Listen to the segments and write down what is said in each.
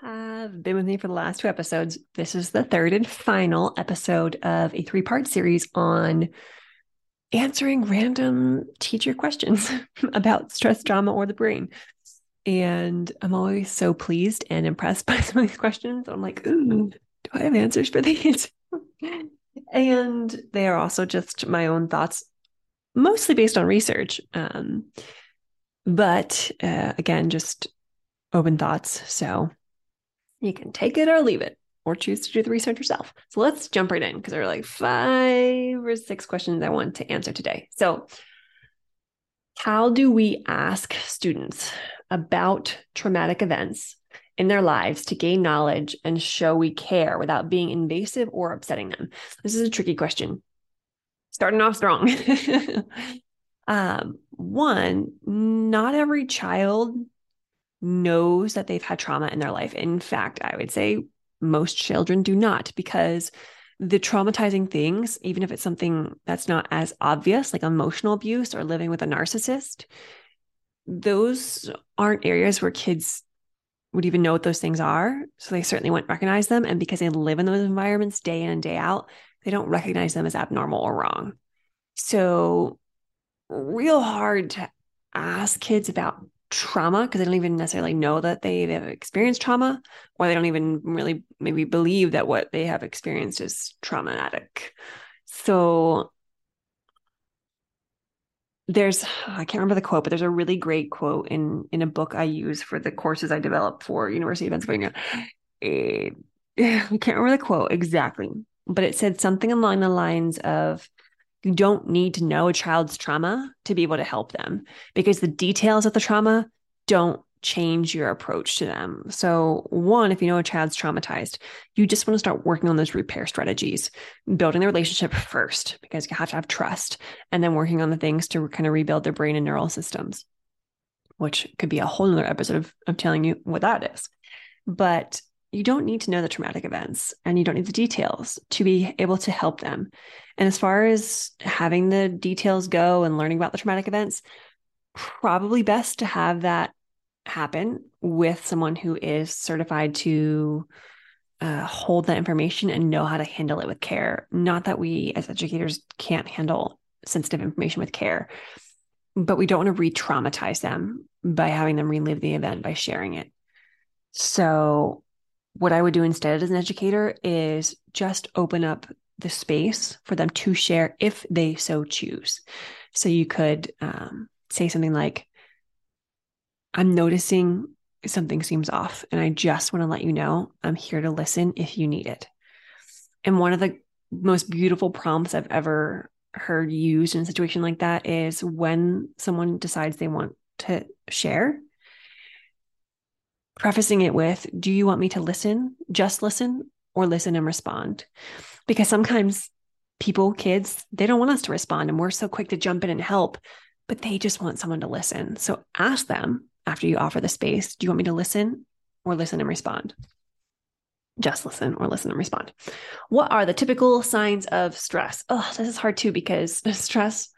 Have been with me for the last two episodes, this is the third and final episode of a three part series on answering random teacher questions about stress, trauma, or the brain. And I'm always so pleased and impressed by some of these questions. I'm like, ooh, do I have answers for these? and they are also just my own thoughts, mostly based on research. Um, but uh, again, just open thoughts. So you can take it or leave it or choose to do the research yourself. So let's jump right in because there are like five or six questions I want to answer today. So, how do we ask students about traumatic events in their lives to gain knowledge and show we care without being invasive or upsetting them? This is a tricky question. Starting off strong. um, one, not every child knows that they've had trauma in their life. In fact, I would say most children do not because the traumatizing things, even if it's something that's not as obvious, like emotional abuse or living with a narcissist, those aren't areas where kids would even know what those things are. So they certainly wouldn't recognize them. And because they live in those environments day in and day out, they don't recognize them as abnormal or wrong. So, real hard to ask kids about trauma because they don't even necessarily know that they, have experienced trauma or they don't even really maybe believe that what they have experienced is traumatic. So there's i can't remember the quote but there's a really great quote in in a book i use for the courses i develop for university of pennsylvania it, i can't remember the quote exactly but it said something along the lines of you don't need to know a child's trauma to be able to help them because the details of the trauma don't change your approach to them. So, one, if you know a child's traumatized, you just want to start working on those repair strategies, building the relationship first, because you have to have trust, and then working on the things to kind of rebuild their brain and neural systems, which could be a whole other episode of, of telling you what that is. But you don't need to know the traumatic events and you don't need the details to be able to help them. And as far as having the details go and learning about the traumatic events, probably best to have that happen with someone who is certified to uh, hold that information and know how to handle it with care. Not that we as educators can't handle sensitive information with care, but we don't want to re traumatize them by having them relive the event by sharing it. So what I would do instead as an educator is just open up the space for them to share if they so choose. So you could um, say something like, I'm noticing something seems off, and I just want to let you know I'm here to listen if you need it. And one of the most beautiful prompts I've ever heard used in a situation like that is when someone decides they want to share, prefacing it with, Do you want me to listen, just listen, or listen and respond? Because sometimes people, kids, they don't want us to respond and we're so quick to jump in and help, but they just want someone to listen. So ask them after you offer the space, Do you want me to listen or listen and respond? Just listen or listen and respond. What are the typical signs of stress? Oh, this is hard too because stress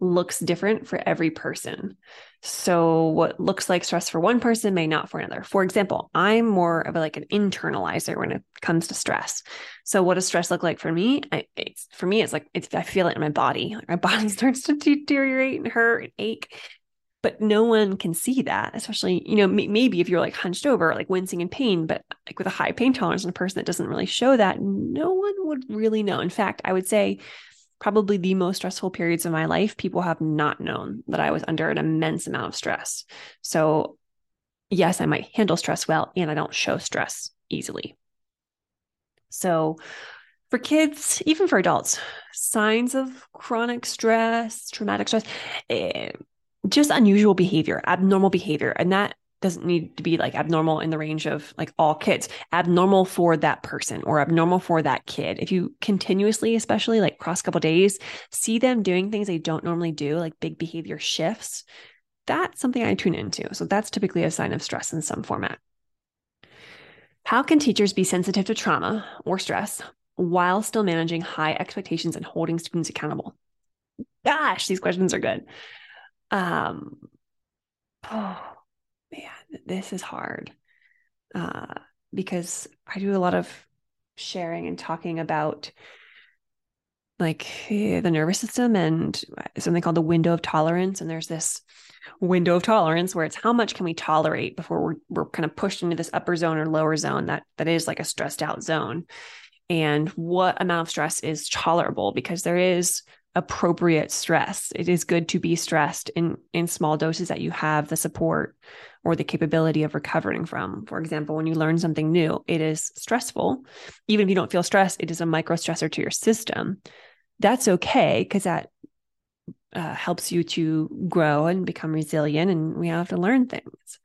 looks different for every person. So what looks like stress for one person may not for another. For example, I'm more of a, like an internalizer when it comes to stress. So what does stress look like for me? I, for me, it's like it's I feel it in my body. Like my body starts to deteriorate and hurt and ache. but no one can see that especially you know m- maybe if you're like hunched over like wincing in pain but like with a high pain tolerance and a person that doesn't really show that no one would really know in fact i would say probably the most stressful periods of my life people have not known that i was under an immense amount of stress so yes i might handle stress well and i don't show stress easily so for kids, even for adults, signs of chronic stress, traumatic stress, eh, just unusual behavior, abnormal behavior. And that doesn't need to be like abnormal in the range of like all kids, abnormal for that person or abnormal for that kid. If you continuously, especially like cross couple days, see them doing things they don't normally do, like big behavior shifts, that's something I tune into. So that's typically a sign of stress in some format. How can teachers be sensitive to trauma or stress while still managing high expectations and holding students accountable? Gosh, these questions are good. Um, oh man, this is hard. Uh, because I do a lot of sharing and talking about like the nervous system and something called the window of tolerance. And there's this window of tolerance where it's how much can we tolerate before we're, we're kind of pushed into this upper zone or lower zone that that is like a stressed out zone. And what amount of stress is tolerable? Because there is appropriate stress. It is good to be stressed in in small doses that you have the support or the capability of recovering from. For example, when you learn something new, it is stressful. Even if you don't feel stress, it is a micro stressor to your system. That's okay because that uh, helps you to grow and become resilient, and we have to learn things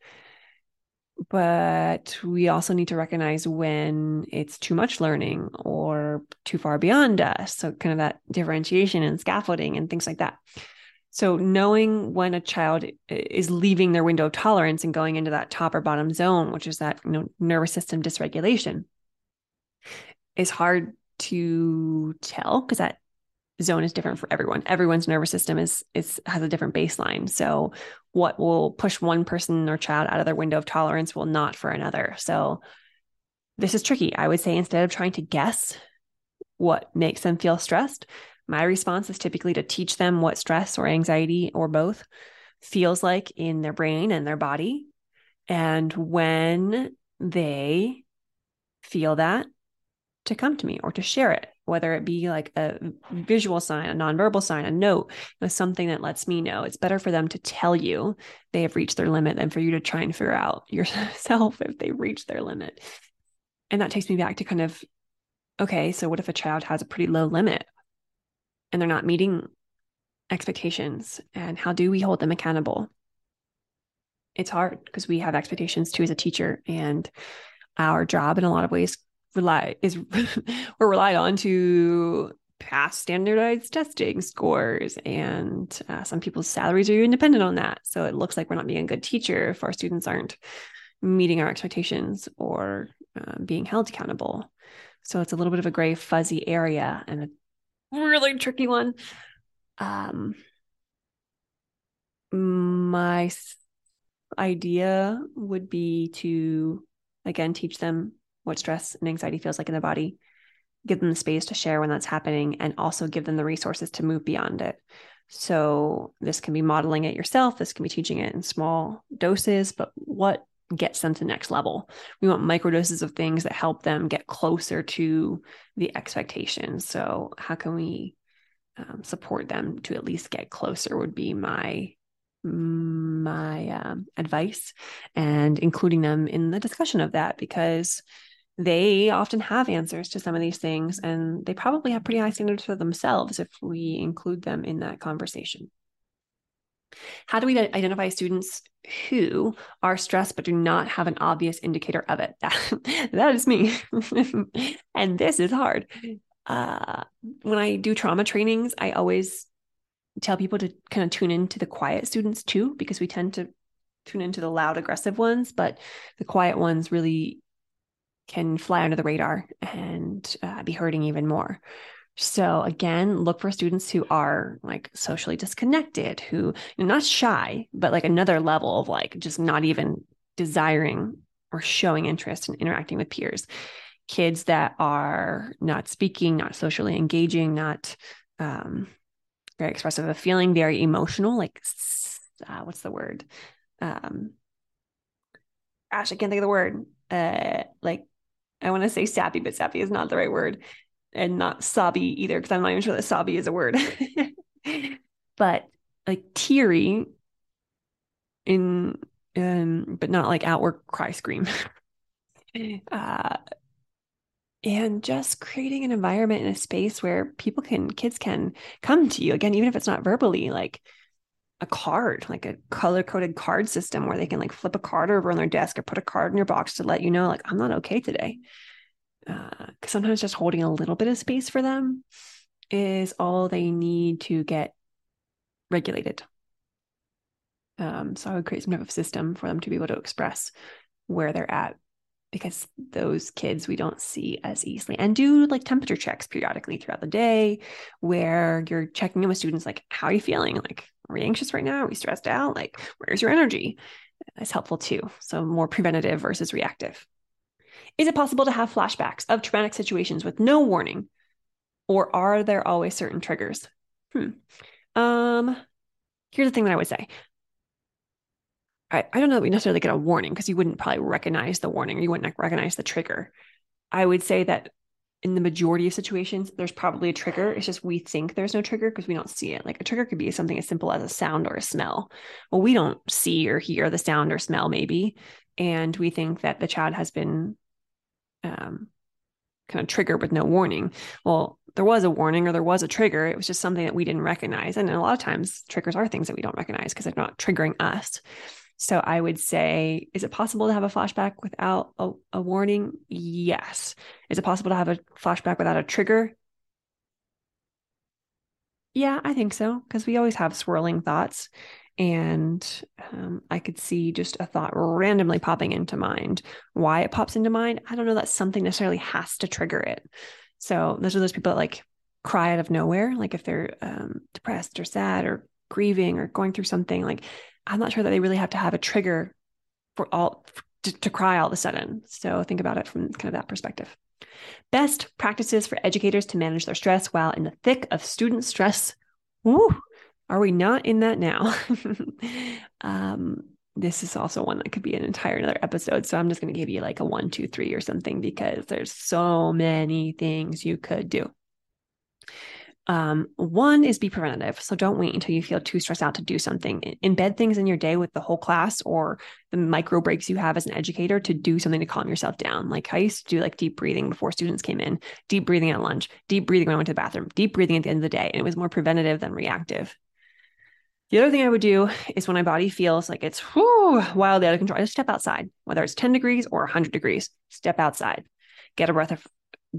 but we also need to recognize when it's too much learning or too far beyond us. So, kind of that differentiation and scaffolding and things like that. So, knowing when a child is leaving their window of tolerance and going into that top or bottom zone, which is that you know, nervous system dysregulation, is hard to tell because that zone is different for everyone. Everyone's nervous system is is has a different baseline. So what will push one person or child out of their window of tolerance will not for another. So this is tricky. I would say instead of trying to guess what makes them feel stressed, my response is typically to teach them what stress or anxiety or both feels like in their brain and their body. And when they feel that, to come to me or to share it, whether it be like a visual sign, a nonverbal sign, a note, you know, something that lets me know. It's better for them to tell you they have reached their limit than for you to try and figure out yourself if they reach their limit. And that takes me back to kind of okay, so what if a child has a pretty low limit and they're not meeting expectations? And how do we hold them accountable? It's hard because we have expectations too as a teacher, and our job in a lot of ways rely is we're relied on to pass standardized testing scores and uh, some people's salaries are independent on that. So it looks like we're not being a good teacher if our students aren't meeting our expectations or uh, being held accountable. So it's a little bit of a gray fuzzy area and a really tricky one. Um my idea would be to again teach them what stress and anxiety feels like in the body, give them the space to share when that's happening, and also give them the resources to move beyond it. So, this can be modeling it yourself, this can be teaching it in small doses, but what gets them to next level? We want micro doses of things that help them get closer to the expectations. So, how can we um, support them to at least get closer? Would be my my um, advice and including them in the discussion of that because they often have answers to some of these things and they probably have pretty high standards for themselves if we include them in that conversation. How do we identify students who are stressed but do not have an obvious indicator of it? That, that is me. and this is hard. Uh, when I do trauma trainings, I always tell people to kind of tune into the quiet students too, because we tend to tune into the loud, aggressive ones, but the quiet ones really can fly under the radar and uh, be hurting even more. So again, look for students who are like socially disconnected, who not shy, but like another level of like just not even desiring or showing interest in interacting with peers. Kids that are not speaking, not socially engaging, not um, very expressive of feeling, very emotional, like uh, what's the word? Um, gosh, I can't think of the word. Uh, like I want to say sappy, but sappy is not the right word, and not sobby either because I'm not even sure that sobby is a word. but like teary in um, but not like outward cry scream. uh, and just creating an environment in a space where people can kids can come to you again even if it's not verbally like a card like a color coded card system where they can like flip a card over on their desk or put a card in your box to let you know like i'm not okay today. Because uh, sometimes just holding a little bit of space for them is all they need to get regulated. Um, so i would create some type of system for them to be able to express where they're at because those kids we don't see as easily and do like temperature checks periodically throughout the day where you're checking in with students like how are you feeling? Like are we anxious right now? Are we stressed out? Like where's your energy? That's helpful too. So more preventative versus reactive. Is it possible to have flashbacks of traumatic situations with no warning? Or are there always certain triggers? Hmm. Um here's the thing that i would say. I, I don't know that we necessarily get a warning because you wouldn't probably recognize the warning or you wouldn't recognize the trigger. I would say that in the majority of situations, there's probably a trigger. It's just we think there's no trigger because we don't see it. Like a trigger could be something as simple as a sound or a smell. Well, we don't see or hear the sound or smell, maybe. And we think that the child has been um, kind of triggered with no warning. Well, there was a warning or there was a trigger. It was just something that we didn't recognize. And a lot of times, triggers are things that we don't recognize because they're not triggering us. So I would say, is it possible to have a flashback without a, a warning? Yes. Is it possible to have a flashback without a trigger? Yeah, I think so. Because we always have swirling thoughts. And um, I could see just a thought randomly popping into mind. Why it pops into mind, I don't know that something necessarily has to trigger it. So those are those people that like cry out of nowhere, like if they're um, depressed or sad or grieving or going through something, like I'm not sure that they really have to have a trigger for all to, to cry all of a sudden. So think about it from kind of that perspective. Best practices for educators to manage their stress while in the thick of student stress. Woo, are we not in that now? um, this is also one that could be an entire another episode. So I'm just going to give you like a one, two, three or something because there's so many things you could do. Um, one is be preventative. So don't wait until you feel too stressed out to do something. Embed things in your day with the whole class or the micro breaks you have as an educator to do something to calm yourself down. Like I used to do like deep breathing before students came in, deep breathing at lunch, deep breathing when I went to the bathroom, deep breathing at the end of the day. And it was more preventative than reactive. The other thing I would do is when my body feels like it's whew, wildly out of control, I just step outside, whether it's 10 degrees or 100 degrees, step outside, get a breath of,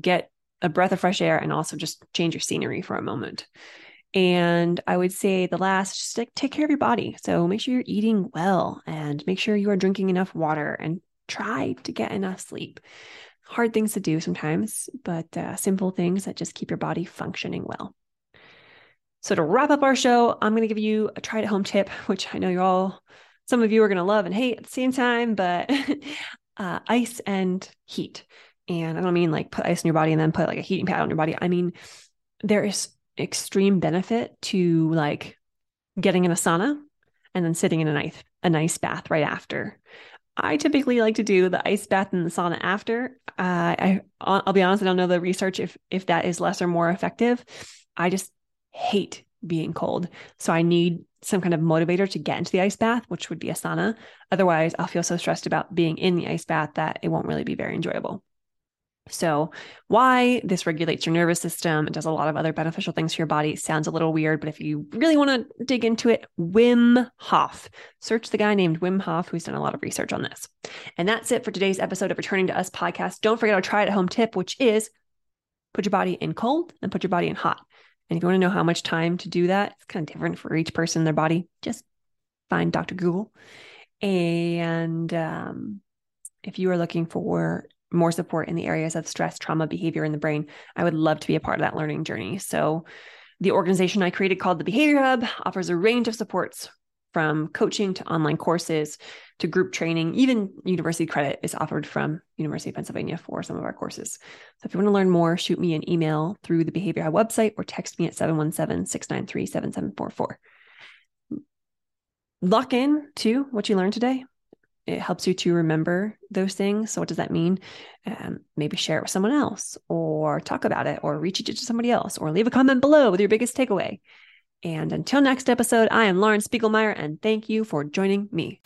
get a breath of fresh air and also just change your scenery for a moment. And I would say the last, just like take care of your body. So make sure you're eating well and make sure you are drinking enough water and try to get enough sleep. Hard things to do sometimes, but uh, simple things that just keep your body functioning well. So to wrap up our show, I'm going to give you a try at home tip, which I know you're all, some of you are going to love and hate at the same time, but uh, ice and heat. And I don't mean like put ice in your body and then put like a heating pad on your body. I mean, there is extreme benefit to like getting in a sauna and then sitting in a nice a nice bath right after. I typically like to do the ice bath and the sauna after. Uh, I I'll be honest, I don't know the research if if that is less or more effective. I just hate being cold, so I need some kind of motivator to get into the ice bath, which would be a sauna. Otherwise, I'll feel so stressed about being in the ice bath that it won't really be very enjoyable. So, why this regulates your nervous system and does a lot of other beneficial things for your body sounds a little weird, but if you really want to dig into it, Wim Hof. Search the guy named Wim Hof who's done a lot of research on this. And that's it for today's episode of Returning to Us podcast. Don't forget our try it at home tip, which is put your body in cold and put your body in hot. And if you want to know how much time to do that, it's kind of different for each person in their body. Just find Dr. Google. And um, if you are looking for more support in the areas of stress, trauma, behavior in the brain, I would love to be a part of that learning journey. So, the organization I created called the Behavior Hub offers a range of supports from coaching to online courses to group training. Even university credit is offered from University of Pennsylvania for some of our courses. So if you want to learn more, shoot me an email through the Behavior Hub website or text me at 717 693 7744. lock in to what you learned today. It helps you to remember those things. So, what does that mean? Um, maybe share it with someone else, or talk about it, or reach it to somebody else, or leave a comment below with your biggest takeaway. And until next episode, I am Lauren Spiegelmeier, and thank you for joining me.